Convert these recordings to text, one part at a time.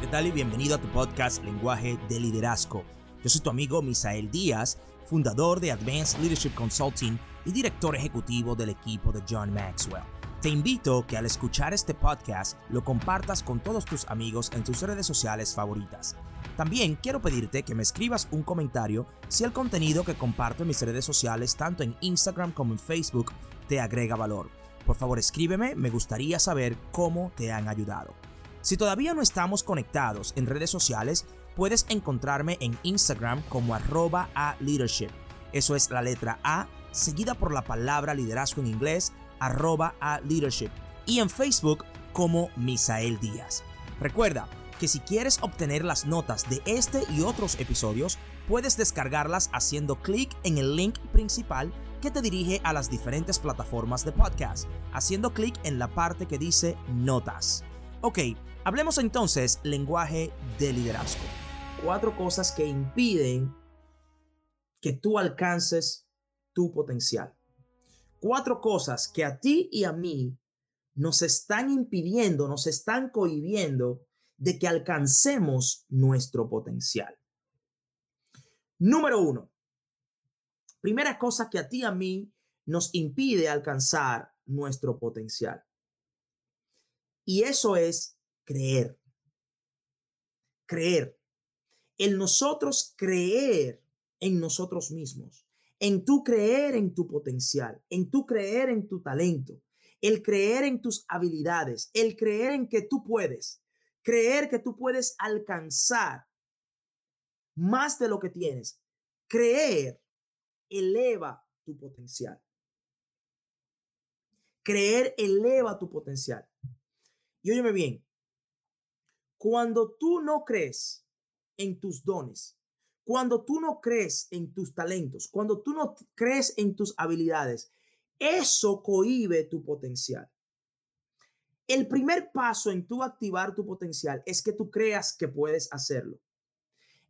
¿qué tal? Y bienvenido a tu podcast Lenguaje de Liderazgo. Yo soy tu amigo Misael Díaz, fundador de Advanced Leadership Consulting y director ejecutivo del equipo de John Maxwell. Te invito que al escuchar este podcast lo compartas con todos tus amigos en tus redes sociales favoritas. También quiero pedirte que me escribas un comentario si el contenido que comparto en mis redes sociales, tanto en Instagram como en Facebook, te agrega valor. Por favor escríbeme, me gustaría saber cómo te han ayudado. Si todavía no estamos conectados en redes sociales, puedes encontrarme en Instagram como arroba a leadership. Eso es la letra A seguida por la palabra liderazgo en inglés, arroba a leadership. Y en Facebook como Misael Díaz. Recuerda que si quieres obtener las notas de este y otros episodios, puedes descargarlas haciendo clic en el link principal que te dirige a las diferentes plataformas de podcast, haciendo clic en la parte que dice notas. Ok, hablemos entonces lenguaje de liderazgo. Cuatro cosas que impiden que tú alcances tu potencial. Cuatro cosas que a ti y a mí nos están impidiendo, nos están cohibiendo de que alcancemos nuestro potencial. Número uno, primera cosa que a ti y a mí nos impide alcanzar nuestro potencial. Y eso es creer. Creer. El nosotros creer en nosotros mismos. En tu creer en tu potencial. En tu creer en tu talento. El creer en tus habilidades. El creer en que tú puedes. Creer que tú puedes alcanzar más de lo que tienes. Creer eleva tu potencial. Creer eleva tu potencial. Y óyeme bien, cuando tú no crees en tus dones, cuando tú no crees en tus talentos, cuando tú no crees en tus habilidades, eso cohibe tu potencial. El primer paso en tu activar tu potencial es que tú creas que puedes hacerlo.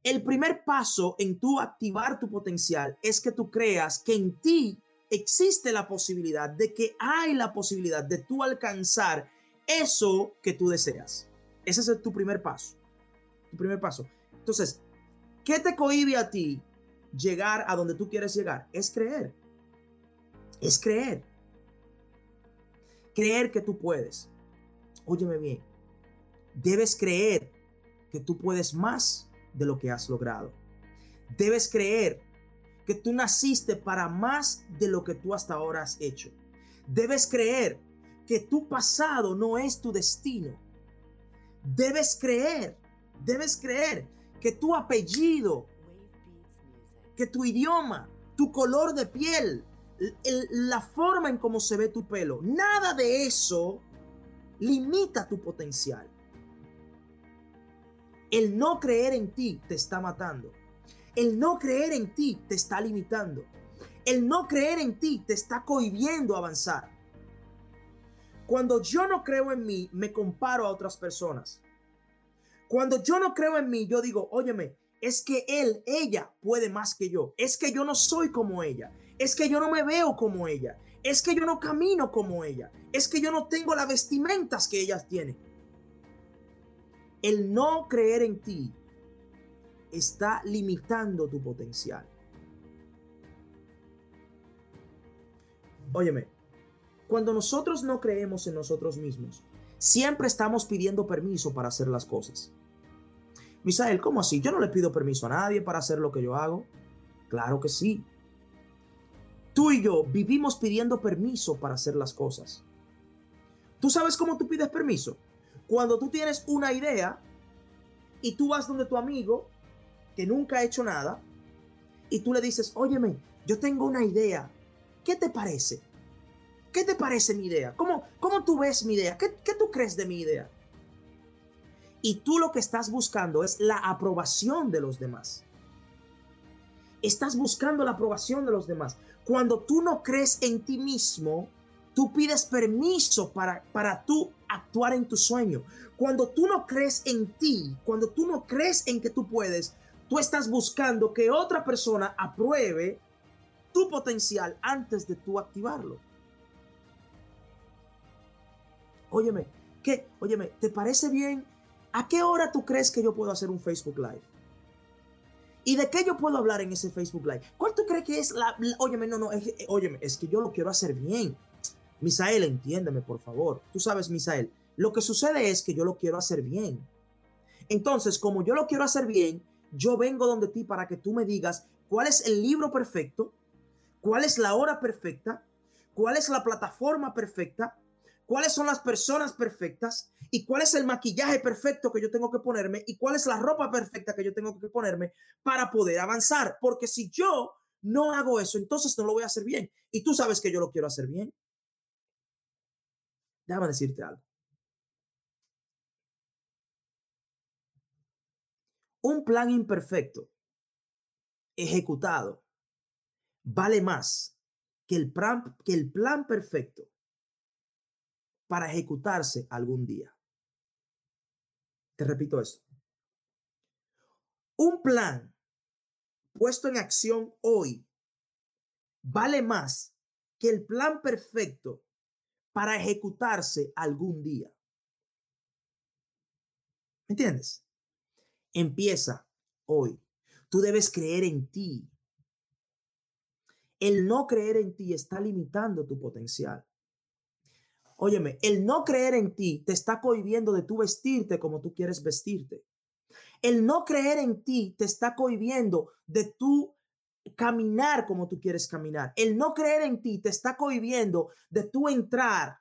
El primer paso en tu activar tu potencial es que tú creas que en ti existe la posibilidad de que hay la posibilidad de tú alcanzar eso que tú deseas. Ese es tu primer paso. Tu primer paso. Entonces, ¿qué te cohibe a ti llegar a donde tú quieres llegar? Es creer. Es creer. Creer que tú puedes. Óyeme bien. Debes creer que tú puedes más de lo que has logrado. Debes creer que tú naciste para más de lo que tú hasta ahora has hecho. Debes creer que tu pasado no es tu destino. Debes creer, debes creer que tu apellido, que tu idioma, tu color de piel, la forma en cómo se ve tu pelo, nada de eso limita tu potencial. El no creer en ti te está matando. El no creer en ti te está limitando. El no creer en ti te está cohibiendo avanzar. Cuando yo no creo en mí, me comparo a otras personas. Cuando yo no creo en mí, yo digo, óyeme, es que él, ella puede más que yo. Es que yo no soy como ella. Es que yo no me veo como ella. Es que yo no camino como ella. Es que yo no tengo las vestimentas que ellas tienen. El no creer en ti está limitando tu potencial. Óyeme, cuando nosotros no creemos en nosotros mismos, siempre estamos pidiendo permiso para hacer las cosas. Misael, ¿cómo así? Yo no le pido permiso a nadie para hacer lo que yo hago. Claro que sí. Tú y yo vivimos pidiendo permiso para hacer las cosas. ¿Tú sabes cómo tú pides permiso? Cuando tú tienes una idea y tú vas donde tu amigo que nunca ha hecho nada y tú le dices, óyeme, yo tengo una idea. ¿Qué te parece? ¿Qué te parece mi idea? ¿Cómo, cómo tú ves mi idea? ¿Qué, ¿Qué tú crees de mi idea? Y tú lo que estás buscando es la aprobación de los demás. Estás buscando la aprobación de los demás. Cuando tú no crees en ti mismo, tú pides permiso para, para tú actuar en tu sueño. Cuando tú no crees en ti, cuando tú no crees en que tú puedes, tú estás buscando que otra persona apruebe tu potencial antes de tú activarlo. Óyeme, ¿qué? Óyeme, ¿te parece bien ¿A qué hora tú crees que yo puedo hacer un Facebook Live? ¿Y de qué yo puedo hablar en ese Facebook Live? ¿Cuál tú crees que es la... óyeme, no, no, es, óyeme, es que yo lo quiero hacer bien. Misael, entiéndeme, por favor. Tú sabes, Misael, lo que sucede es que yo lo quiero hacer bien. Entonces, como yo lo quiero hacer bien, yo vengo donde ti para que tú me digas cuál es el libro perfecto, cuál es la hora perfecta, cuál es la plataforma perfecta, cuáles son las personas perfectas y cuál es el maquillaje perfecto que yo tengo que ponerme y cuál es la ropa perfecta que yo tengo que ponerme para poder avanzar. Porque si yo no hago eso, entonces no lo voy a hacer bien. Y tú sabes que yo lo quiero hacer bien. Déjame decirte algo. Un plan imperfecto ejecutado vale más que el plan, que el plan perfecto para ejecutarse algún día. Te repito esto. Un plan puesto en acción hoy vale más que el plan perfecto para ejecutarse algún día. ¿Me entiendes? Empieza hoy. Tú debes creer en ti. El no creer en ti está limitando tu potencial. Óyeme, el no creer en ti te está cohibiendo de tu vestirte como tú quieres vestirte. El no creer en ti te está cohibiendo de tu caminar como tú quieres caminar. El no creer en ti te está cohibiendo de tu entrar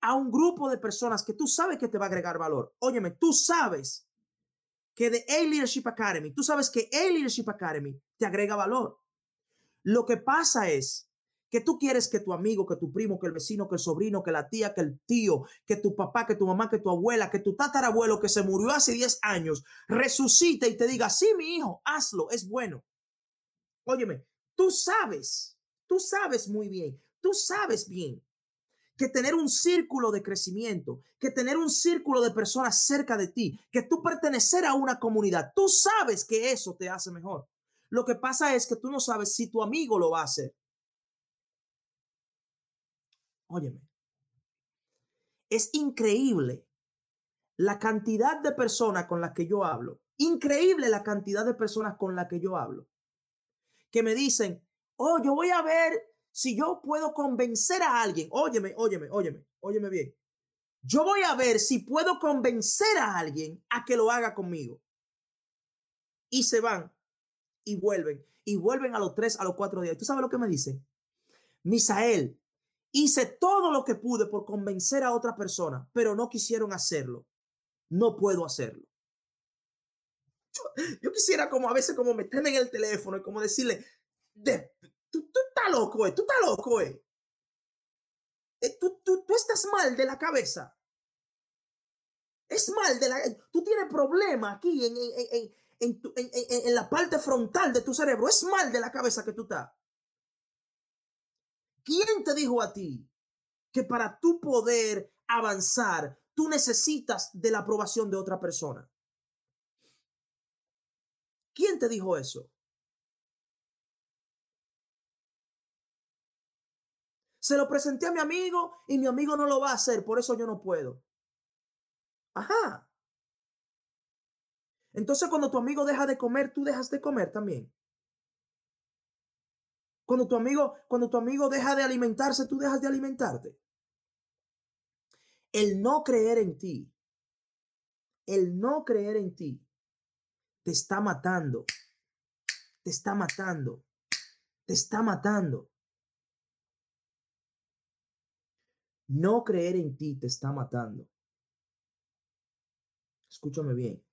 a un grupo de personas que tú sabes que te va a agregar valor. Óyeme, tú sabes que de A Leadership Academy, tú sabes que A Leadership Academy te agrega valor. Lo que pasa es que tú quieres que tu amigo, que tu primo, que el vecino, que el sobrino, que la tía, que el tío, que tu papá, que tu mamá, que tu abuela, que tu tatarabuelo que se murió hace 10 años, resucite y te diga, sí, mi hijo, hazlo, es bueno. Óyeme, tú sabes, tú sabes muy bien, tú sabes bien que tener un círculo de crecimiento, que tener un círculo de personas cerca de ti, que tú pertenecer a una comunidad, tú sabes que eso te hace mejor. Lo que pasa es que tú no sabes si tu amigo lo va a hacer. Óyeme, es increíble la cantidad de personas con las que yo hablo, increíble la cantidad de personas con las que yo hablo, que me dicen, oh, yo voy a ver si yo puedo convencer a alguien, óyeme, óyeme, óyeme, óyeme bien, yo voy a ver si puedo convencer a alguien a que lo haga conmigo. Y se van y vuelven, y vuelven a los tres, a los cuatro días. ¿Tú sabes lo que me dicen? Misael, Hice todo lo que pude por convencer a otra persona, pero no quisieron hacerlo. No puedo hacerlo. Yo, quisiera como a veces como meterme en el teléfono y como decirle, tú, tú estás loco, eh, tú estás loco, eh. eh tú, tú, estás mal de la cabeza. Es mal de la... Tú tienes problema aquí en, en, en, en, la parte frontal de tu cerebro. Es mal de la cabeza que tú estás. ¿Quién te dijo a ti que para tu poder avanzar, tú necesitas de la aprobación de otra persona? ¿Quién te dijo eso? Se lo presenté a mi amigo y mi amigo no lo va a hacer, por eso yo no puedo. Ajá. Entonces cuando tu amigo deja de comer, tú dejas de comer también. Cuando tu amigo, cuando tu amigo deja de alimentarse, tú dejas de alimentarte. El no creer en ti, el no creer en ti, te está matando, te está matando, te está matando. No creer en ti te está matando. Escúchame bien.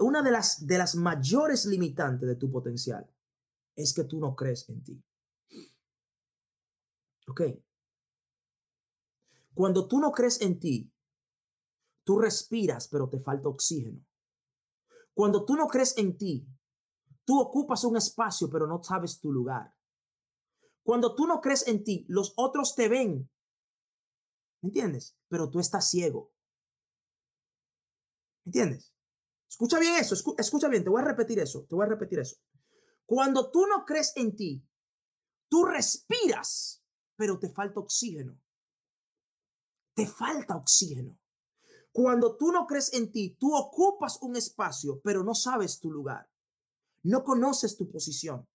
Una de las, de las mayores limitantes de tu potencial es que tú no crees en ti. ¿Ok? Cuando tú no crees en ti, tú respiras, pero te falta oxígeno. Cuando tú no crees en ti, tú ocupas un espacio, pero no sabes tu lugar. Cuando tú no crees en ti, los otros te ven. ¿Me entiendes? Pero tú estás ciego. ¿Me entiendes? Escucha bien eso, escucha bien, te voy a repetir eso, te voy a repetir eso. Cuando tú no crees en ti, tú respiras, pero te falta oxígeno. Te falta oxígeno. Cuando tú no crees en ti, tú ocupas un espacio, pero no sabes tu lugar. No conoces tu posición.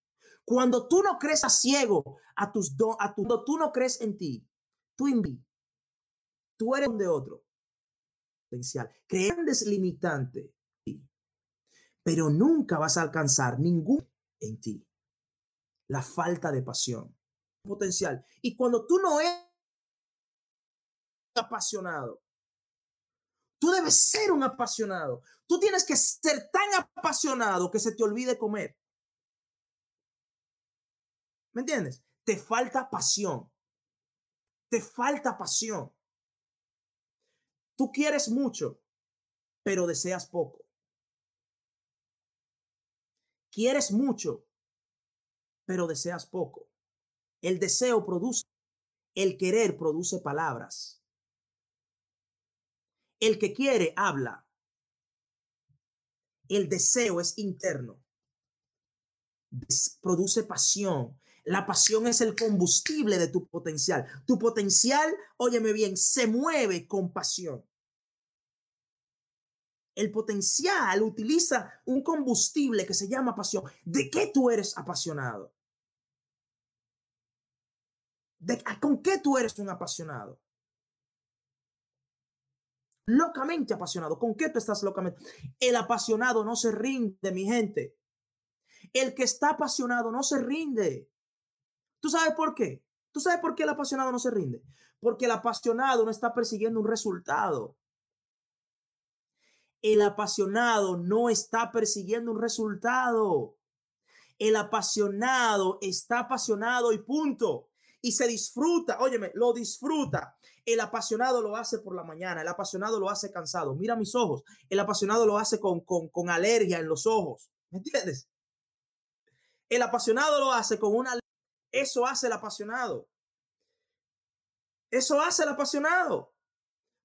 Cuando tú no crees a ciego a tus dos, a tu, cuando tú no crees en ti, tú tú eres de otro potencial. Grandes limitante, pero nunca vas a alcanzar ningún en ti. La falta de pasión, potencial. Y cuando tú no eres apasionado, tú debes ser un apasionado. Tú tienes que ser tan apasionado que se te olvide comer. ¿Me entiendes? Te falta pasión. Te falta pasión. Tú quieres mucho, pero deseas poco. Quieres mucho, pero deseas poco. El deseo produce, el querer produce palabras. El que quiere habla. El deseo es interno. produce pasión. La pasión es el combustible de tu potencial. Tu potencial, óyeme bien, se mueve con pasión. El potencial utiliza un combustible que se llama pasión. ¿De qué tú eres apasionado? ¿De, ¿Con qué tú eres un apasionado? Locamente apasionado. ¿Con qué tú estás locamente? El apasionado no se rinde, mi gente. El que está apasionado no se rinde. ¿Tú sabes por qué? ¿Tú sabes por qué el apasionado no se rinde? Porque el apasionado no está persiguiendo un resultado. El apasionado no está persiguiendo un resultado. El apasionado está apasionado y punto. Y se disfruta, óyeme, lo disfruta. El apasionado lo hace por la mañana, el apasionado lo hace cansado. Mira mis ojos, el apasionado lo hace con, con, con alergia en los ojos. ¿Me entiendes? El apasionado lo hace con una eso hace el apasionado. Eso hace el apasionado.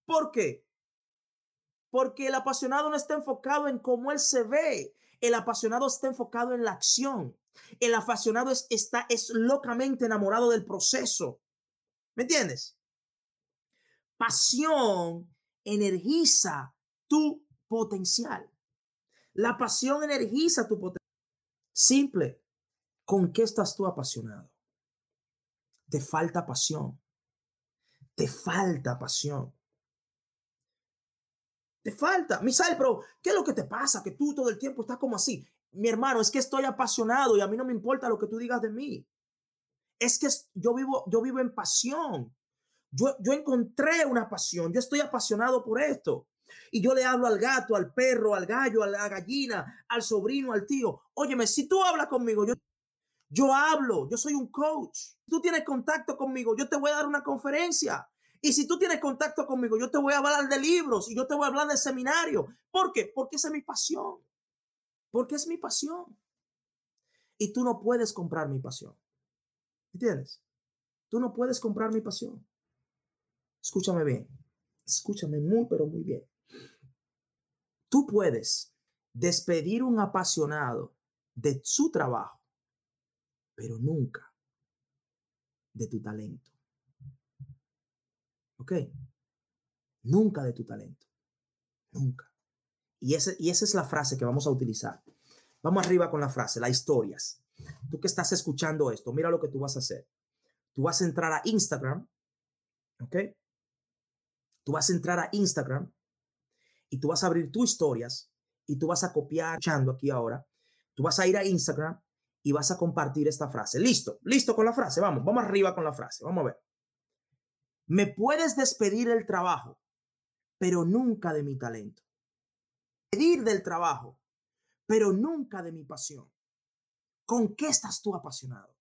¿Por qué? Porque el apasionado no está enfocado en cómo él se ve. El apasionado está enfocado en la acción. El apasionado es, está, es locamente enamorado del proceso. ¿Me entiendes? Pasión energiza tu potencial. La pasión energiza tu potencial. Simple. ¿Con qué estás tú apasionado? Te falta pasión. Te falta pasión. Te falta. Misael, pero ¿qué es lo que te pasa? Que tú todo el tiempo estás como así. Mi hermano, es que estoy apasionado y a mí no me importa lo que tú digas de mí. Es que yo vivo, yo vivo en pasión. Yo, yo encontré una pasión. Yo estoy apasionado por esto. Y yo le hablo al gato, al perro, al gallo, a la gallina, al sobrino, al tío. Óyeme, si tú hablas conmigo, yo yo hablo, yo soy un coach. Tú tienes contacto conmigo, yo te voy a dar una conferencia. Y si tú tienes contacto conmigo, yo te voy a hablar de libros y yo te voy a hablar de seminario. ¿Por qué? Porque esa es mi pasión. Porque es mi pasión. Y tú no puedes comprar mi pasión. ¿Entiendes? Tú no puedes comprar mi pasión. Escúchame bien. Escúchame muy, pero muy bien. Tú puedes despedir un apasionado de su trabajo pero nunca de tu talento. ¿Ok? Nunca de tu talento. Nunca. Y, ese, y esa es la frase que vamos a utilizar. Vamos arriba con la frase, las historias. Tú que estás escuchando esto, mira lo que tú vas a hacer. Tú vas a entrar a Instagram, ¿ok? Tú vas a entrar a Instagram y tú vas a abrir tus historias y tú vas a copiar, echando aquí ahora. Tú vas a ir a Instagram y vas a compartir esta frase. Listo, listo con la frase. Vamos, vamos arriba con la frase. Vamos a ver. Me puedes despedir del trabajo, pero nunca de mi talento. Despedir del trabajo, pero nunca de mi pasión. ¿Con qué estás tú apasionado?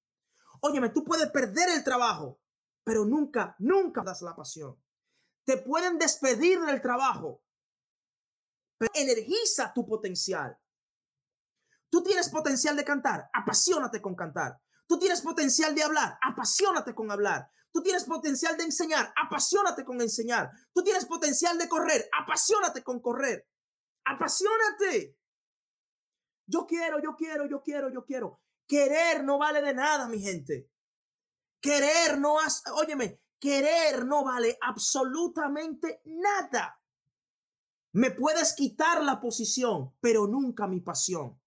Óyeme, tú puedes perder el trabajo, pero nunca, nunca das la pasión. Te pueden despedir del trabajo, pero energiza tu potencial Tú tienes potencial de cantar, apasionate con cantar. Tú tienes potencial de hablar, apasionate con hablar. Tú tienes potencial de enseñar, apasionate con enseñar. Tú tienes potencial de correr, apasionate con correr. Apasionate. Yo quiero, yo quiero, yo quiero, yo quiero. Querer no vale de nada, mi gente. Querer no hace, óyeme, querer no vale absolutamente nada. Me puedes quitar la posición, pero nunca mi pasión.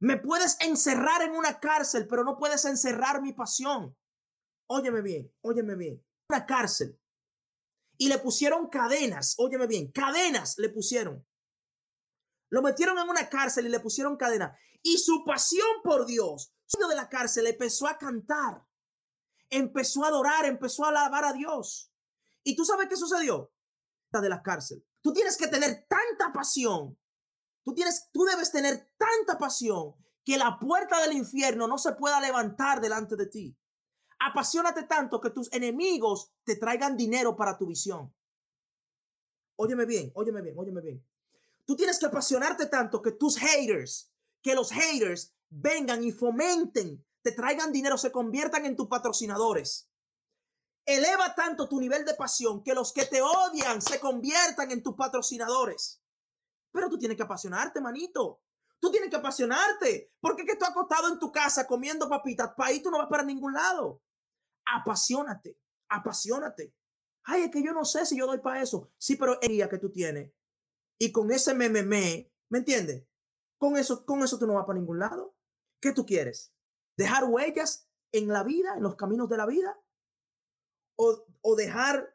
Me puedes encerrar en una cárcel, pero no puedes encerrar mi pasión. Óyeme bien, óyeme bien. Una cárcel. Y le pusieron cadenas, óyeme bien, cadenas le pusieron. Lo metieron en una cárcel y le pusieron cadenas. Y su pasión por Dios, de la cárcel, empezó a cantar. Empezó a adorar, empezó a alabar a Dios. ¿Y tú sabes qué sucedió? De la cárcel. Tú tienes que tener tanta pasión. Tú tienes, tú debes tener tanta pasión que la puerta del infierno no se pueda levantar delante de ti. Apasionate tanto que tus enemigos te traigan dinero para tu visión. Óyeme bien, óyeme bien, óyeme bien. Tú tienes que apasionarte tanto que tus haters, que los haters vengan y fomenten, te traigan dinero, se conviertan en tus patrocinadores. Eleva tanto tu nivel de pasión que los que te odian se conviertan en tus patrocinadores. Pero tú tienes que apasionarte, manito. Tú tienes que apasionarte. Porque que tú acostado en tu casa comiendo papitas, para ahí tú no vas para ningún lado. Apasionate, apasionate. Ay, es que yo no sé si yo doy para eso. Sí, pero el día que tú tienes y con ese meme, ¿me entiendes? Con eso, con eso tú no vas para ningún lado. ¿Qué tú quieres? ¿Dejar huellas en la vida, en los caminos de la vida? o, dejar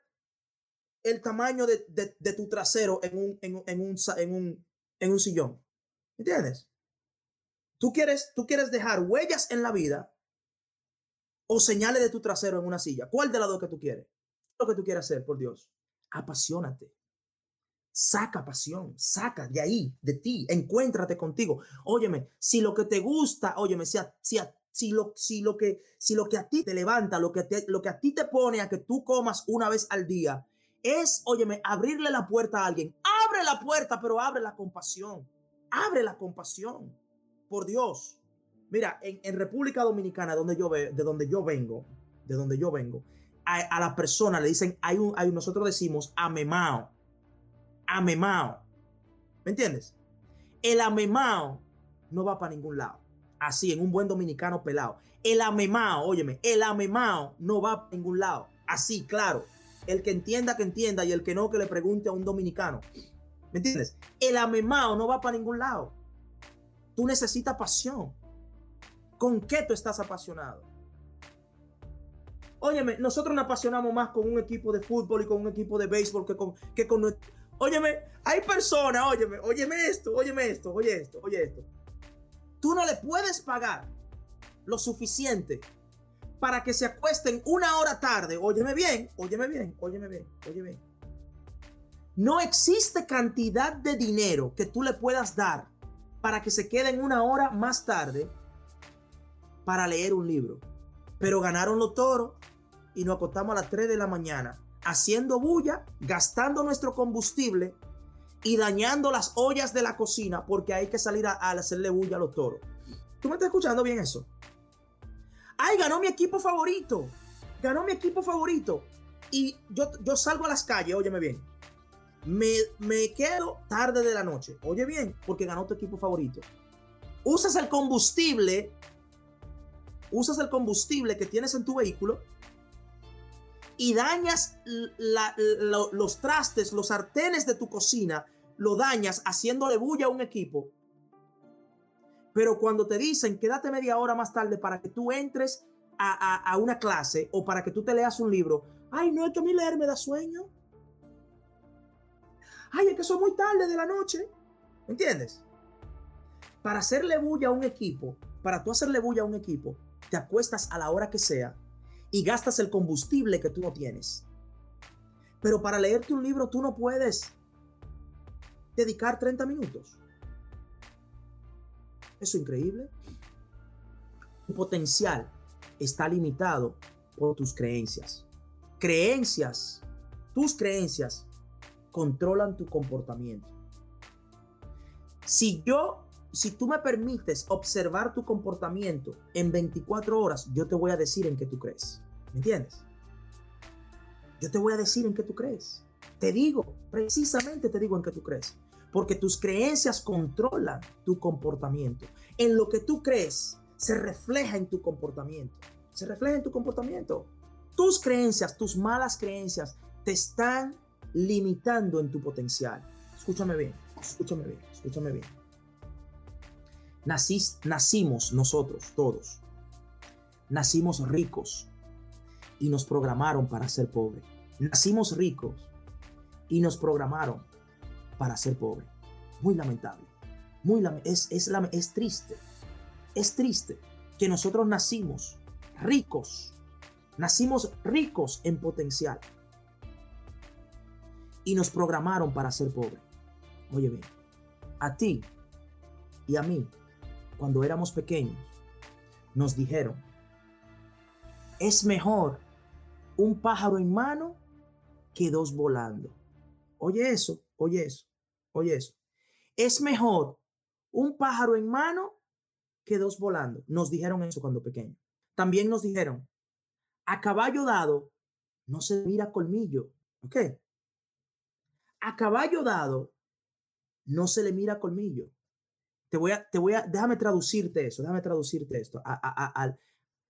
el tamaño de, tu trasero en un, en, un, en, un, en un sillón. ¿Entiendes? Tú quieres, tú quieres dejar huellas en la vida o señales de tu trasero en una silla. ¿Cuál de las dos que tú quieres? Lo que tú quieres hacer, por Dios. Apasionate. Saca pasión, saca de ahí, de ti, encuéntrate contigo. Óyeme, si lo que te gusta, óyeme, si si a si lo, si lo, que, si lo que a ti te levanta, lo que, lo que a ti te pone a que tú comas una vez al día, es, óyeme, abrirle la puerta a alguien. Abre la puerta, pero abre la compasión. Abre la compasión. Por Dios. Mira, en, República Dominicana, donde yo de donde yo vengo, de donde yo vengo, a, la persona le dicen, hay un, hay, nosotros decimos amemao. Amemao. ¿Me entiendes? El amemao no va para ningún lado así, en un buen dominicano pelado. El amemao, óyeme, el amemao no va a ningún lado. Así, claro. El que entienda, que entienda, y el que no, que le pregunte a un dominicano. ¿Me entiendes? El amemao no va para ningún lado. Tú necesitas pasión. ¿Con qué tú estás apasionado? Óyeme, nosotros nos apasionamos más con un equipo de fútbol y con un equipo de béisbol que con, que con Óyeme, hay personas, óyeme, óyeme esto, óyeme esto, oye esto, oye esto tú no le puedes pagar lo suficiente para que se acuesten una hora tarde. Óyeme bien, óyeme bien, óyeme bien, óyeme bien. No existe cantidad de dinero que tú le puedas dar para que se queden una hora más tarde para leer un libro. Pero ganaron los toros y nos acostamos a las 3 de la mañana haciendo bulla, gastando nuestro combustible y dañando las ollas de la cocina porque hay que salir a, hacerle bulla a los toros. ¿Tú me estás escuchando bien eso? Ay, ganó mi equipo favorito. Ganó mi equipo favorito. Y yo, yo salgo a las calles, óyeme bien. Me, me quedo tarde de la noche. Oye bien, porque ganó tu equipo favorito. Usas el combustible. Usas el combustible que tienes en tu vehículo y dañas los trastes, los sartenes de tu cocina, lo dañas haciéndole bulla a un equipo. Pero cuando te dicen quédate media hora más tarde para que tú entres a, una clase o para que tú te leas un libro, ay, no es que a mí leer me da sueño. Ay, es que son muy tarde de la noche. ¿Entiendes? Para hacerle bulla a un equipo, para tú hacerle bulla a un equipo, te acuestas a la hora que sea y gastas el combustible que tú no tienes. Pero para leerte un libro tú no puedes dedicar 30 minutos. Eso es increíble. Tu potencial está limitado por tus creencias. Creencias, tus creencias controlan tu comportamiento. Si yo si tú me permites observar tu comportamiento en 24 horas, yo te voy a decir en qué tú crees. ¿Me entiendes? Yo te voy a decir en qué tú crees. Te digo, precisamente te digo en qué tú crees. Porque tus creencias controlan tu comportamiento. En lo que tú crees se refleja en tu comportamiento. Se refleja en tu comportamiento. Tus creencias, tus malas creencias te están limitando en tu potencial. escúchame bien, escúchame bien, escúchame bien. Nacís, nacimos nosotros, todos. Nacimos ricos y nos programaron para ser pobres. Nacimos ricos y nos programaron para ser pobres. Muy lamentable. Muy es, es, es triste. Es triste que nosotros nacimos ricos. Nacimos ricos en potencial. Y nos programaron para ser pobres. Oye bien, a ti y a mí, cuando éramos pequeños, nos dijeron, es mejor un pájaro en mano que dos volando. Oye eso, oye eso, oye eso. Es mejor un pájaro en mano que dos volando. Nos dijeron eso cuando pequeños. También nos dijeron, a caballo dado no se mira colmillo. ¿Ok? A caballo dado no se le mira colmillo. Te voy a, te voy a, déjame traducirte eso, déjame traducirte esto a, a,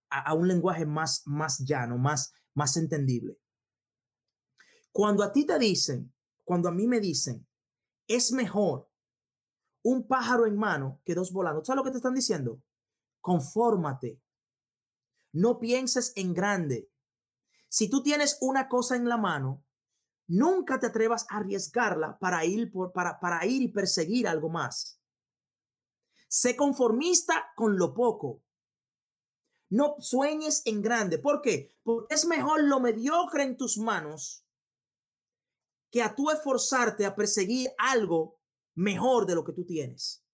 a, un lenguaje más, más llano, más, más entendible. Cuando a ti te dicen, cuando a mí me dicen, es mejor un pájaro en mano que dos volando, ¿sabes lo que te están diciendo? Confórmate. No pienses en grande. Si tú tienes una cosa en la mano, Nunca te atrevas a arriesgarla para ir, por, para, para ir y perseguir algo más. Sé conformista con lo poco. No sueñes en grande. ¿Por qué? Porque es mejor lo mediocre en tus manos que a tú esforzarte a perseguir algo mejor de lo que tú tienes.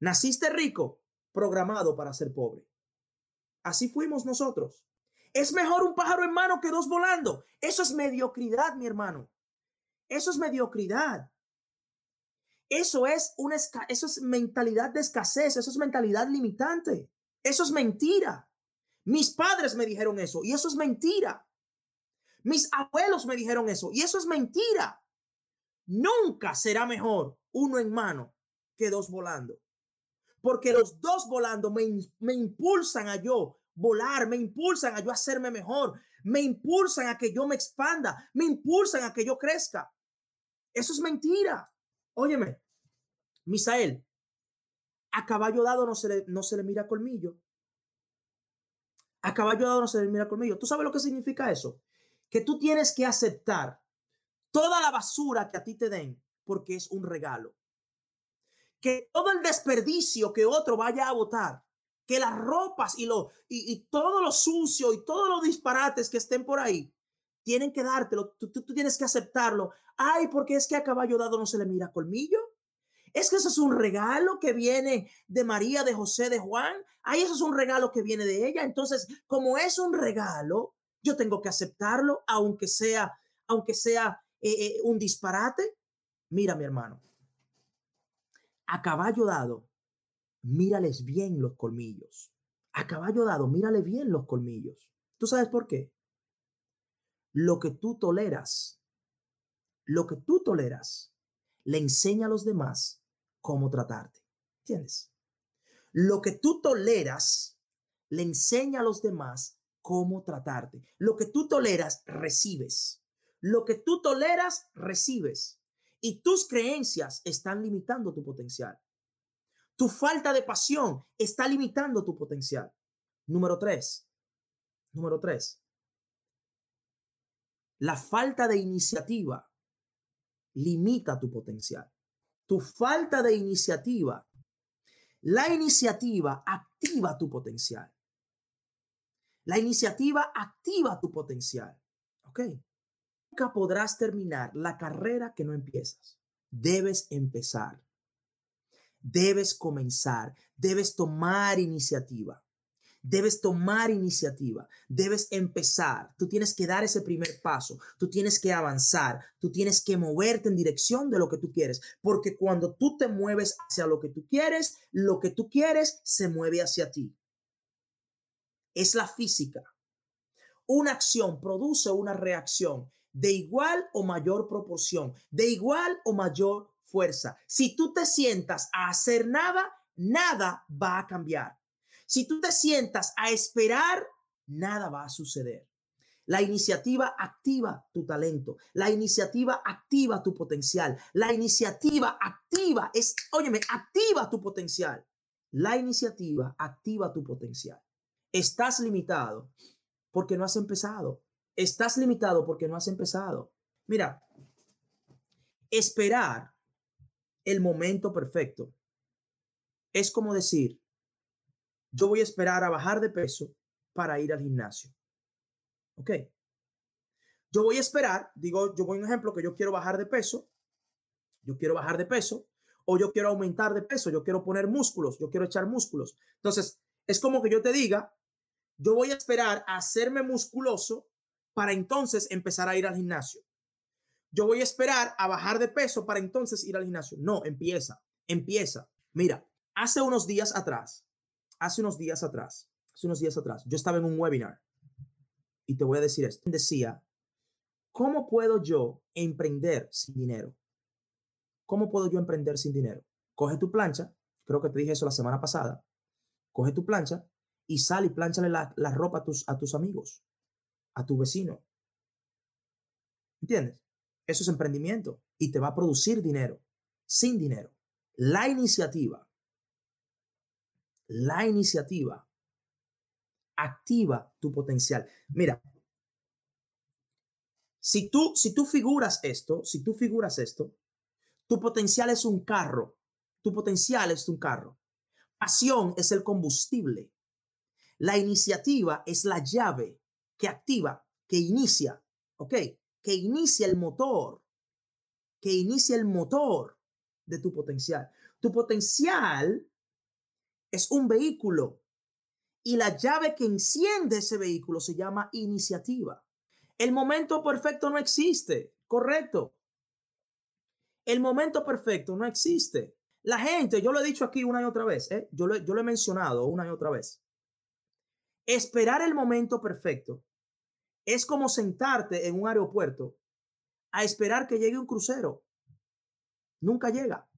Naciste rico, programado para ser pobre. Así fuimos nosotros. Es mejor un pájaro en mano que dos volando. Eso es mediocridad, mi hermano. Eso es mediocridad. Eso es una eso es mentalidad de escasez, eso es mentalidad limitante. Eso es mentira. Mis padres me dijeron eso y eso es mentira. Mis abuelos me dijeron eso y eso es mentira. Nunca será mejor uno en mano que dos volando. Porque los dos volando me, me impulsan a yo volar, me impulsan a yo hacerme mejor, me impulsan a que yo me expanda, me impulsan a que yo crezca. Eso es mentira. Óyeme, Misael, a caballo dado no se le, no se le mira colmillo. A caballo dado no se le mira colmillo. ¿Tú sabes lo que significa eso? Que tú tienes que aceptar toda la basura que a ti te den porque es un regalo. Que todo el desperdicio que otro vaya a votar que las ropas y, lo, y, todo lo sucio y todos los disparates que estén por ahí tienen que dártelo, tú, tú, tienes que aceptarlo. Ay, porque es que a caballo dado no se le mira colmillo. Es que eso es un regalo que viene de María, de José, de Juan. Ay, eso es un regalo que viene de ella. Entonces, como es un regalo, yo tengo que aceptarlo, aunque sea, aunque sea eh, eh, un disparate. Mira, mi hermano, a caballo dado mírales bien los colmillos. A caballo dado, mírale bien los colmillos. ¿Tú sabes por qué? Lo que tú toleras, lo que tú toleras, le enseña a los demás cómo tratarte. ¿Entiendes? Lo que tú toleras, le enseña a los demás cómo tratarte. Lo que tú toleras, recibes. Lo que tú toleras, recibes. Y tus creencias están limitando tu potencial. Tu falta de pasión está limitando tu potencial. Número tres. Número tres. La falta de iniciativa limita tu potencial. Tu falta de iniciativa. La iniciativa activa tu potencial. La iniciativa activa tu potencial. ¿Ok? Nunca podrás terminar la carrera que no empiezas. Debes empezar debes comenzar, debes tomar iniciativa. Debes tomar iniciativa, debes empezar, tú tienes que dar ese primer paso, tú tienes que avanzar, tú tienes que moverte en dirección de lo que tú quieres, porque cuando tú te mueves hacia lo que tú quieres, lo que tú quieres se mueve hacia ti. Es la física. Una acción produce una reacción de igual o mayor proporción, de igual o mayor fuerza. Si tú te sientas a hacer nada, nada va a cambiar. Si tú te sientas a esperar, nada va a suceder. La iniciativa activa tu talento. La iniciativa activa tu potencial. La iniciativa activa es, activa tu potencial. La iniciativa activa tu potencial. Estás limitado porque no has empezado. Estás limitado porque no has empezado. Mira, esperar el momento perfecto es como decir, yo voy a esperar a bajar de peso para ir al gimnasio. ¿Ok? Yo voy a esperar, digo, yo voy a un ejemplo que yo quiero bajar de peso, yo quiero bajar de peso, o yo quiero aumentar de peso, yo quiero poner músculos, yo quiero echar músculos. Entonces, es como que yo te diga, yo voy a esperar a hacerme musculoso para entonces empezar a ir al gimnasio. Yo voy a esperar a bajar de peso para entonces ir al gimnasio. No, empieza, empieza. Mira, hace unos días atrás, hace unos días atrás, hace unos días atrás, yo estaba en un webinar y te voy a decir esto. Decía, ¿cómo puedo yo emprender sin dinero? ¿Cómo puedo yo emprender sin dinero? Coge tu plancha, creo que te dije eso la semana pasada, coge tu plancha y sal y planchale la, ropa a tus, a tus amigos, a tu vecino. ¿Entiendes? Eso es emprendimiento y te va a producir dinero, sin dinero. La iniciativa, la iniciativa activa tu potencial. Mira, si tú, si tú figuras esto, si tú figuras esto, tu potencial es un carro, tu potencial es un carro. Pasión es el combustible. La iniciativa es la llave que activa, que inicia, ¿ok? Que inicia el motor, que inicia el motor de tu potencial. Tu potencial es un vehículo y la llave que enciende ese vehículo se llama iniciativa. El momento perfecto no existe, correcto. El momento perfecto no existe. La gente, yo lo he dicho aquí una y otra vez, ¿eh? yo, lo, yo lo he mencionado una y otra vez. Esperar el momento perfecto es como sentarte en un aeropuerto a esperar que llegue un crucero. Nunca llega.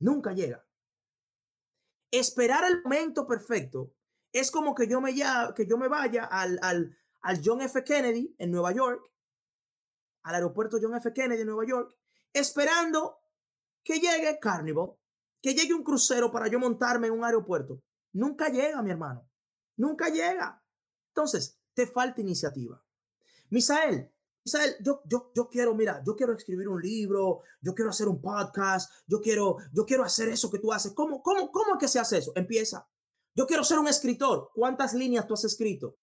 Nunca llega. Esperar el momento perfecto es como que yo me, ya, que yo me vaya al, al, al John F. Kennedy en Nueva York, al aeropuerto John F. Kennedy en Nueva York, esperando que llegue Carnival, que llegue un crucero para yo montarme en un aeropuerto. Nunca llega, mi hermano. Nunca llega. Entonces, te falta iniciativa. Misael, Misael, yo, yo, yo quiero, mira, yo quiero escribir un libro, yo quiero hacer un podcast, yo quiero, yo quiero hacer eso que tú haces. ¿Cómo, cómo, cómo es que se hace eso? Empieza. Yo quiero ser un escritor. ¿Cuántas líneas tú has escrito?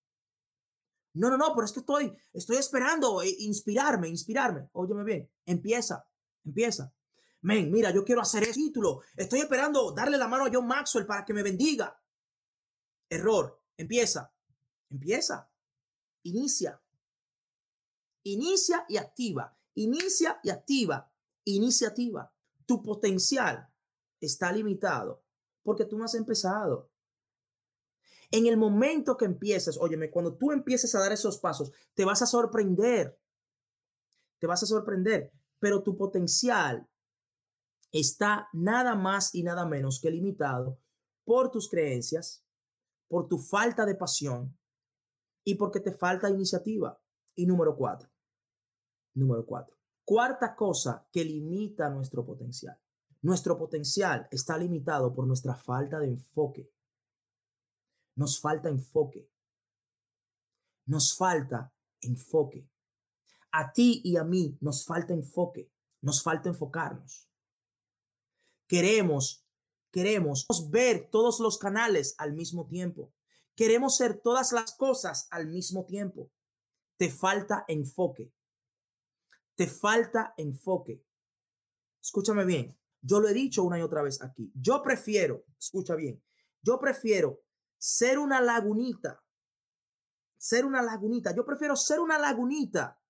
No, no, no, pero es que estoy, estoy esperando eh, inspirarme, inspirarme. Óyeme bien, empieza, empieza. Men, mira, yo quiero hacer ese título. Estoy esperando darle la mano a John Maxwell para que me bendiga. Error. Empieza. Empieza. Inicia. Inicia y activa. Inicia y activa. Iniciativa. Tu potencial está limitado porque tú no has empezado. En el momento que empieces, óyeme, cuando tú empieces a dar esos pasos, te vas a sorprender. Te vas a sorprender, pero tu potencial está nada más y nada menos que limitado por tus creencias, por tu falta de pasión y porque te falta iniciativa. Y número cuatro, número cuatro, cuarta cosa que limita nuestro potencial. Nuestro potencial está limitado por nuestra falta de enfoque. Nos falta enfoque. Nos falta enfoque. A ti y a mí nos falta enfoque. Nos falta enfocarnos. Queremos, queremos ver todos los canales al mismo tiempo. Queremos ser todas las cosas al mismo tiempo. Te falta enfoque. Te falta enfoque. Escúchame bien. Yo lo he dicho una y otra vez aquí. Yo prefiero, escucha bien, yo prefiero ser una lagunita. Ser una lagunita. Yo prefiero ser una lagunita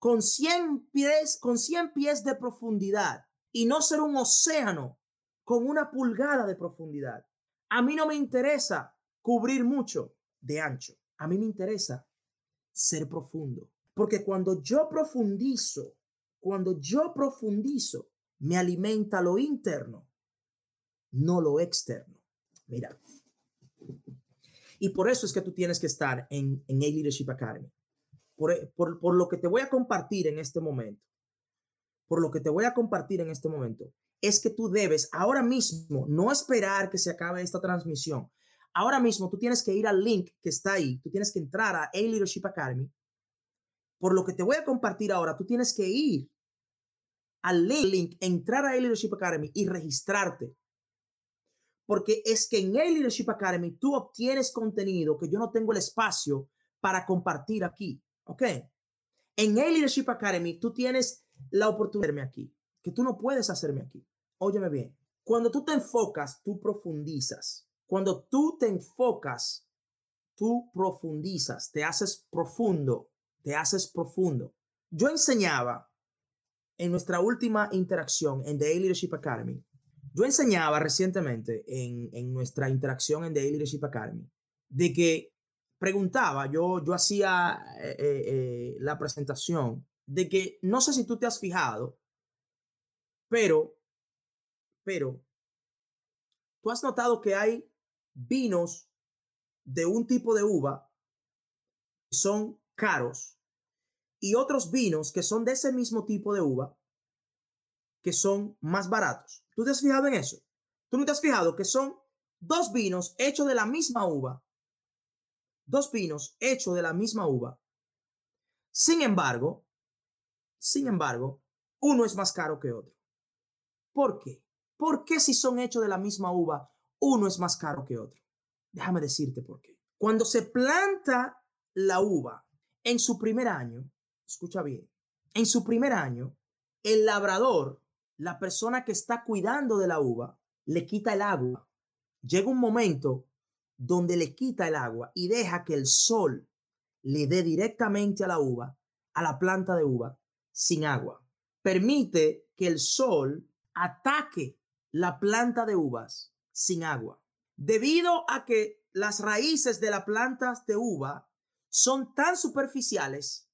con 100 pies, con 100 pies de profundidad y no ser un océano con una pulgada de profundidad. A mí no me interesa cubrir mucho de ancho. A mí me interesa ser profundo. Porque cuando yo profundizo, cuando yo profundizo, me alimenta lo interno, no lo externo. Mira. Y por eso es que tú tienes que estar en, en A Leadership Academy. Por, por, por lo que te voy a compartir en este momento, por lo que te voy a compartir en este momento, es que tú debes ahora mismo no esperar que se acabe esta transmisión. Ahora mismo tú tienes que ir al link que está ahí, tú tienes que entrar a A Leadership Academy. Por lo que te voy a compartir ahora, tú tienes que ir al link, entrar a Leadership Academy y registrarte. Porque es que en Leadership Academy tú obtienes contenido que yo no tengo el espacio para compartir aquí. ¿Ok? En Leadership Academy tú tienes la oportunidad de verme aquí, que tú no puedes hacerme aquí. Óyeme bien. Cuando tú te enfocas, tú profundizas. Cuando tú te enfocas, tú profundizas, te haces profundo, te haces profundo. Yo enseñaba en nuestra última interacción en The Leadership Academy, yo enseñaba recientemente en, nuestra interacción en The Leadership Academy de que preguntaba, yo, yo hacía eh, eh, eh, la presentación de que no sé si tú te has fijado, pero, pero, tú has notado que hay vinos de un tipo de uva que son caros y otros vinos que son de ese mismo tipo de uva que son más baratos. ¿Tú te has fijado en eso? ¿Tú no te has fijado que son dos vinos hechos de la misma uva? Dos vinos hechos de la misma uva. Sin embargo, sin embargo, uno es más caro que otro. ¿Por qué? ¿Por qué si son hechos de la misma uva, uno es más caro que otro. Déjame decirte por qué. Cuando se planta la uva en su primer año, escucha bien, en su primer año, el labrador, la persona que está cuidando de la uva, le quita el agua. Llega un momento donde le quita el agua y deja que el sol le dé directamente a la uva, a la planta de uva, sin agua. Permite que el sol ataque la planta de uvas sin agua. Debido a que las raíces de las plantas de uva son tan superficiales,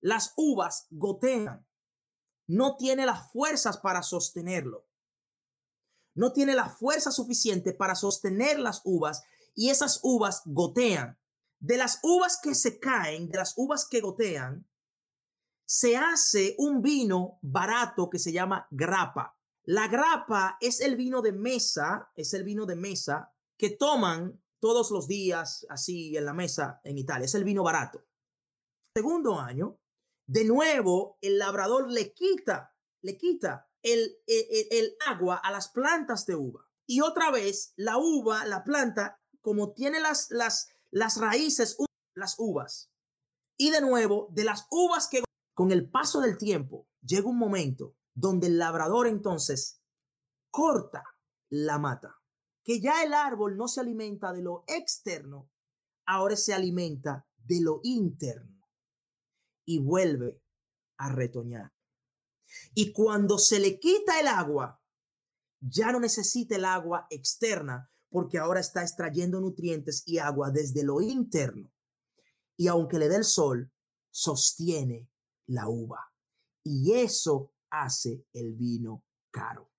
las uvas gotean. No tiene las fuerzas para sostenerlo. No tiene la fuerza suficiente para sostener las uvas y esas uvas gotean. De las uvas que se caen, de las uvas que gotean, se hace un vino barato que se llama grapa. La grapa es el vino de mesa, es el vino de mesa que toman todos los días así en la mesa en Italia. Es el vino barato. Segundo año, de nuevo, el labrador le quita, le quita el, el, agua a las plantas de uva. Y otra vez, la uva, la planta, como tiene las, las, las raíces, las uvas. Y de nuevo, de las uvas que con el paso del tiempo llega un momento donde el labrador entonces corta la mata, que ya el árbol no se alimenta de lo externo, ahora se alimenta de lo interno y vuelve a retoñar. Y cuando se le quita el agua, ya no necesita el agua externa porque ahora está extrayendo nutrientes y agua desde lo interno. Y aunque le dé el sol, sostiene la uva. Y eso hace el vino caro.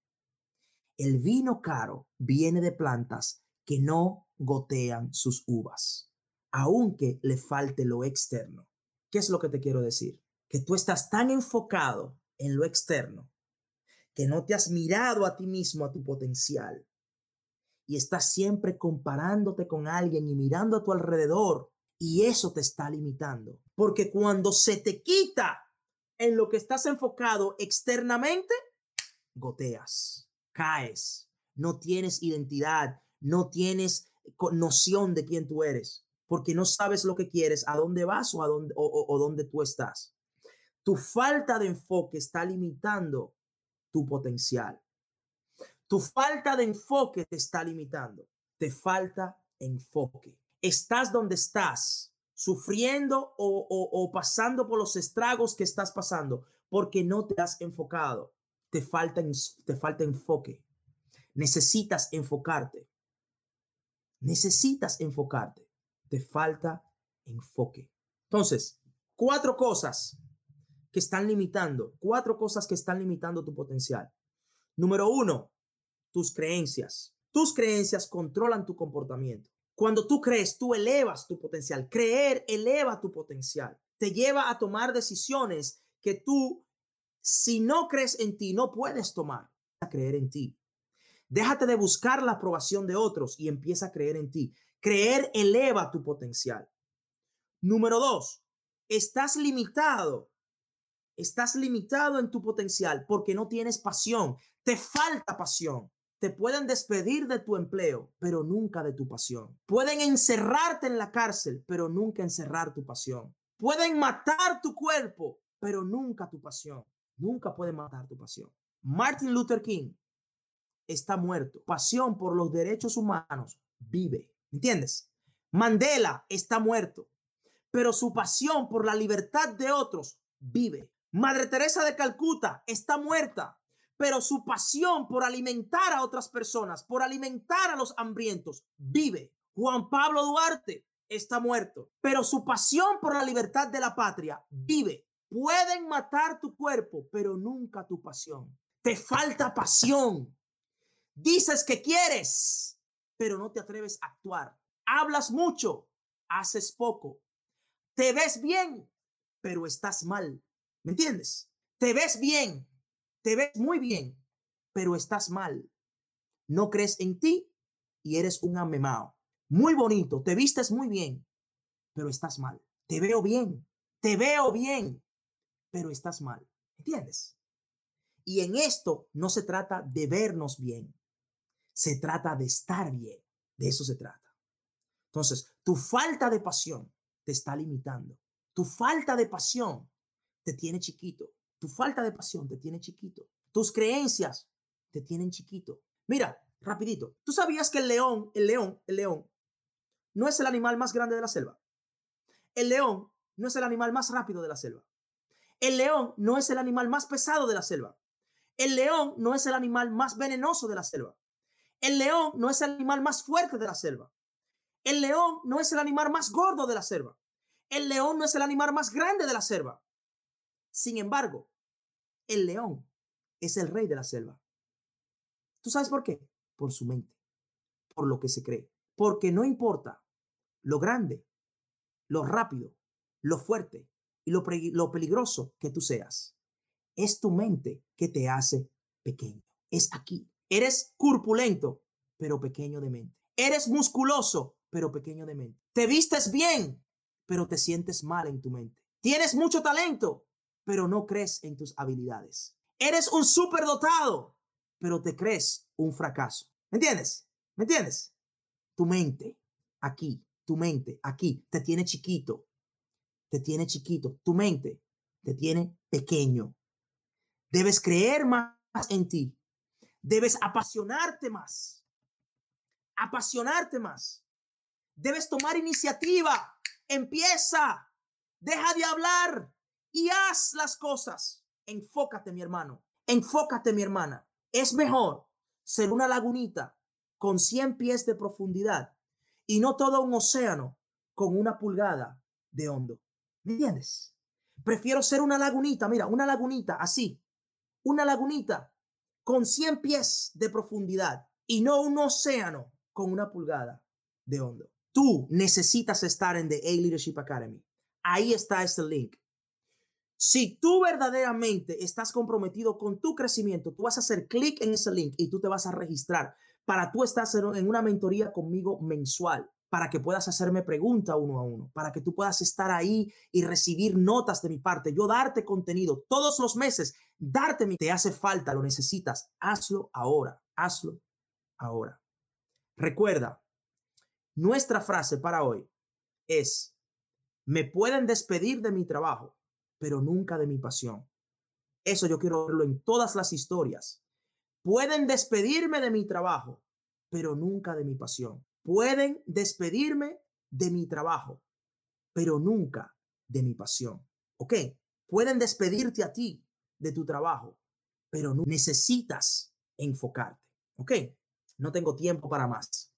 El vino caro viene de plantas que no gotean sus uvas, aunque le falte lo externo. ¿Qué es lo que te quiero decir? Que tú estás tan enfocado en lo externo que no te has mirado a ti mismo, a tu potencial, y estás siempre comparándote con alguien y mirando a tu alrededor, y eso te está limitando. Porque cuando se te quita en lo que estás enfocado externamente, goteas, caes, no tienes identidad, no tienes noción de quién tú eres, porque no sabes lo que quieres, a dónde vas o a dónde, o, dónde tú estás. Tu falta de enfoque está limitando tu potencial. Tu falta de enfoque te está limitando. Te falta enfoque. Estás donde estás sufriendo o, pasando por los estragos que estás pasando porque no te has enfocado. Te falta, te falta enfoque. Necesitas enfocarte. Necesitas enfocarte. Te falta enfoque. Entonces, cuatro cosas que están limitando, cuatro cosas que están limitando tu potencial. Número uno, tus creencias. Tus creencias controlan tu comportamiento. Cuando tú crees, tú elevas tu potencial. Creer eleva tu potencial. Te lleva a tomar decisiones que tú, si no crees en ti, no puedes tomar. A creer en ti. Déjate de buscar la aprobación de otros y empieza a creer en ti. Creer eleva tu potencial. Número dos, estás limitado. Estás limitado en tu potencial porque no tienes pasión. Te falta pasión. Te pueden despedir de tu empleo, pero nunca de tu pasión. Pueden encerrarte en la cárcel, pero nunca encerrar tu pasión. Pueden matar tu cuerpo, pero nunca tu pasión. Nunca pueden matar tu pasión. Martin Luther King está muerto. Pasión por los derechos humanos vive. ¿Entiendes? Mandela está muerto, pero su pasión por la libertad de otros vive. Madre Teresa de Calcuta está muerta, pero su pasión por alimentar a otras personas, por alimentar a los hambrientos, vive. Juan Pablo Duarte está muerto, pero su pasión por la libertad de la patria vive. Pueden matar tu cuerpo, pero nunca tu pasión. Te falta pasión. Dices que quieres, pero no te atreves a actuar. Hablas mucho, haces poco. Te ves bien, pero estás mal. ¿Me entiendes? Te ves bien, te ves muy bien, pero estás mal. No crees en ti y eres un amemao. Muy bonito, te vistes muy bien, pero estás mal. Te veo bien, te veo bien, pero estás mal. ¿Entiendes? Y en esto no se trata de vernos bien, se trata de estar bien. De eso se trata. Entonces, tu falta de pasión te está limitando. Tu falta de pasión te tiene chiquito. Tu falta de pasión te tiene chiquito. Tus creencias te tienen chiquito. Mira, rapidito. ¿Tú sabías que el león, el león, el león, no es el animal más grande de la selva? El león no es el animal más rápido de la selva. El león no es el animal más pesado de la selva. El león no es el animal más venenoso de la selva. El león no es el animal más fuerte de la selva. El león no es el animal más gordo de la selva. El león no es el animal más grande de la selva. Sin embargo, el león es el rey de la selva. ¿Tú sabes por qué? Por su mente, por lo que se cree. Porque no importa lo grande, lo rápido, lo fuerte y lo, peligroso que tú seas. Es tu mente que te hace pequeño. Es aquí. Eres corpulento, pero pequeño de mente. Eres musculoso, pero pequeño de mente. Te vistes bien, pero te sientes mal en tu mente. Tienes mucho talento, pero no crees en tus habilidades. Eres un superdotado, pero te crees un fracaso. ¿Me entiendes? ¿Me entiendes? Tu mente, aquí, tu mente, aquí, te tiene chiquito. Te tiene chiquito. Tu mente te tiene pequeño. Debes creer más en ti. Debes apasionarte más. Apasionarte más. Debes tomar iniciativa. Empieza. Deja de hablar y haz las cosas. Enfócate, mi hermano. Enfócate, mi hermana. Es mejor ser una lagunita con 100 pies de profundidad y no todo un océano con una pulgada de hondo. ¿Me entiendes? Prefiero ser una lagunita, mira, una lagunita así, una lagunita con 100 pies de profundidad y no un océano con una pulgada de hondo. Tú necesitas estar en The A Leadership Academy. Ahí está este link. Si tú verdaderamente estás comprometido con tu crecimiento, tú vas a hacer clic en ese link y tú te vas a registrar para tú estar en una mentoría conmigo mensual, para que puedas hacerme pregunta uno a uno, para que tú puedas estar ahí y recibir notas de mi parte, yo darte contenido todos los meses, darte mi, te hace falta, lo necesitas, hazlo ahora, hazlo ahora. Recuerda, nuestra frase para hoy es, me pueden despedir de mi trabajo, pero nunca de mi pasión. Eso yo quiero verlo en todas las historias. Pueden despedirme de mi trabajo, pero nunca de mi pasión. Pueden despedirme de mi trabajo, pero nunca de mi pasión. ¿Ok? Pueden despedirte a ti de tu trabajo, pero necesitas enfocarte. ¿Ok? No tengo tiempo para más.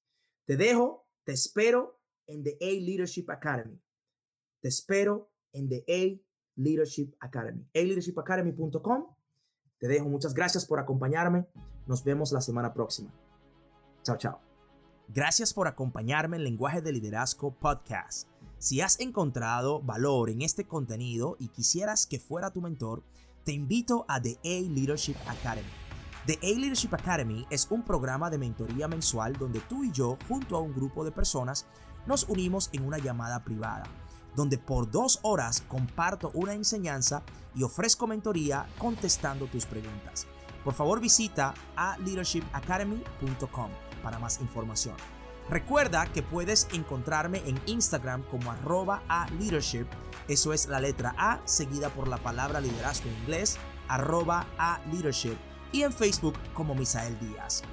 Te dejo, te espero en The A Leadership Academy. Te espero en The A Leadership Academy. leadershipacademy.com. Te dejo muchas gracias por acompañarme. Nos vemos la semana próxima. Chao, chao. Gracias por acompañarme en Lenguaje de Liderazgo Podcast. Si has encontrado valor en este contenido y quisieras que fuera tu mentor, te invito a The A Leadership Academy. The A Leadership Academy es un programa de mentoría mensual donde tú y yo, junto a un grupo de personas, nos unimos en una llamada privada, donde por dos horas comparto una enseñanza y ofrezco mentoría contestando tus preguntas. Por favor visita a leadershipacademy.com para más información. Recuerda que puedes encontrarme en Instagram como arroba a leadership, eso es la letra A seguida por la palabra liderazgo en inglés, arroba a leadership, y en Facebook como Misael Díaz.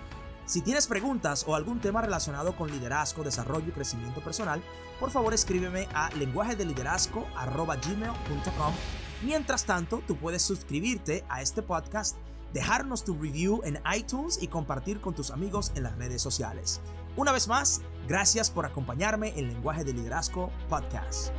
Si tienes preguntas o algún tema relacionado con liderazgo, desarrollo y crecimiento personal, por favor escríbeme a lenguajedeliderazgo.gmail.com. Mientras tanto, tú puedes suscribirte a este podcast dejarnos tu review en iTunes y compartir con tus amigos en las redes sociales. Una vez más, gracias por acompañarme en Lenguaje de Liderazgo Podcast.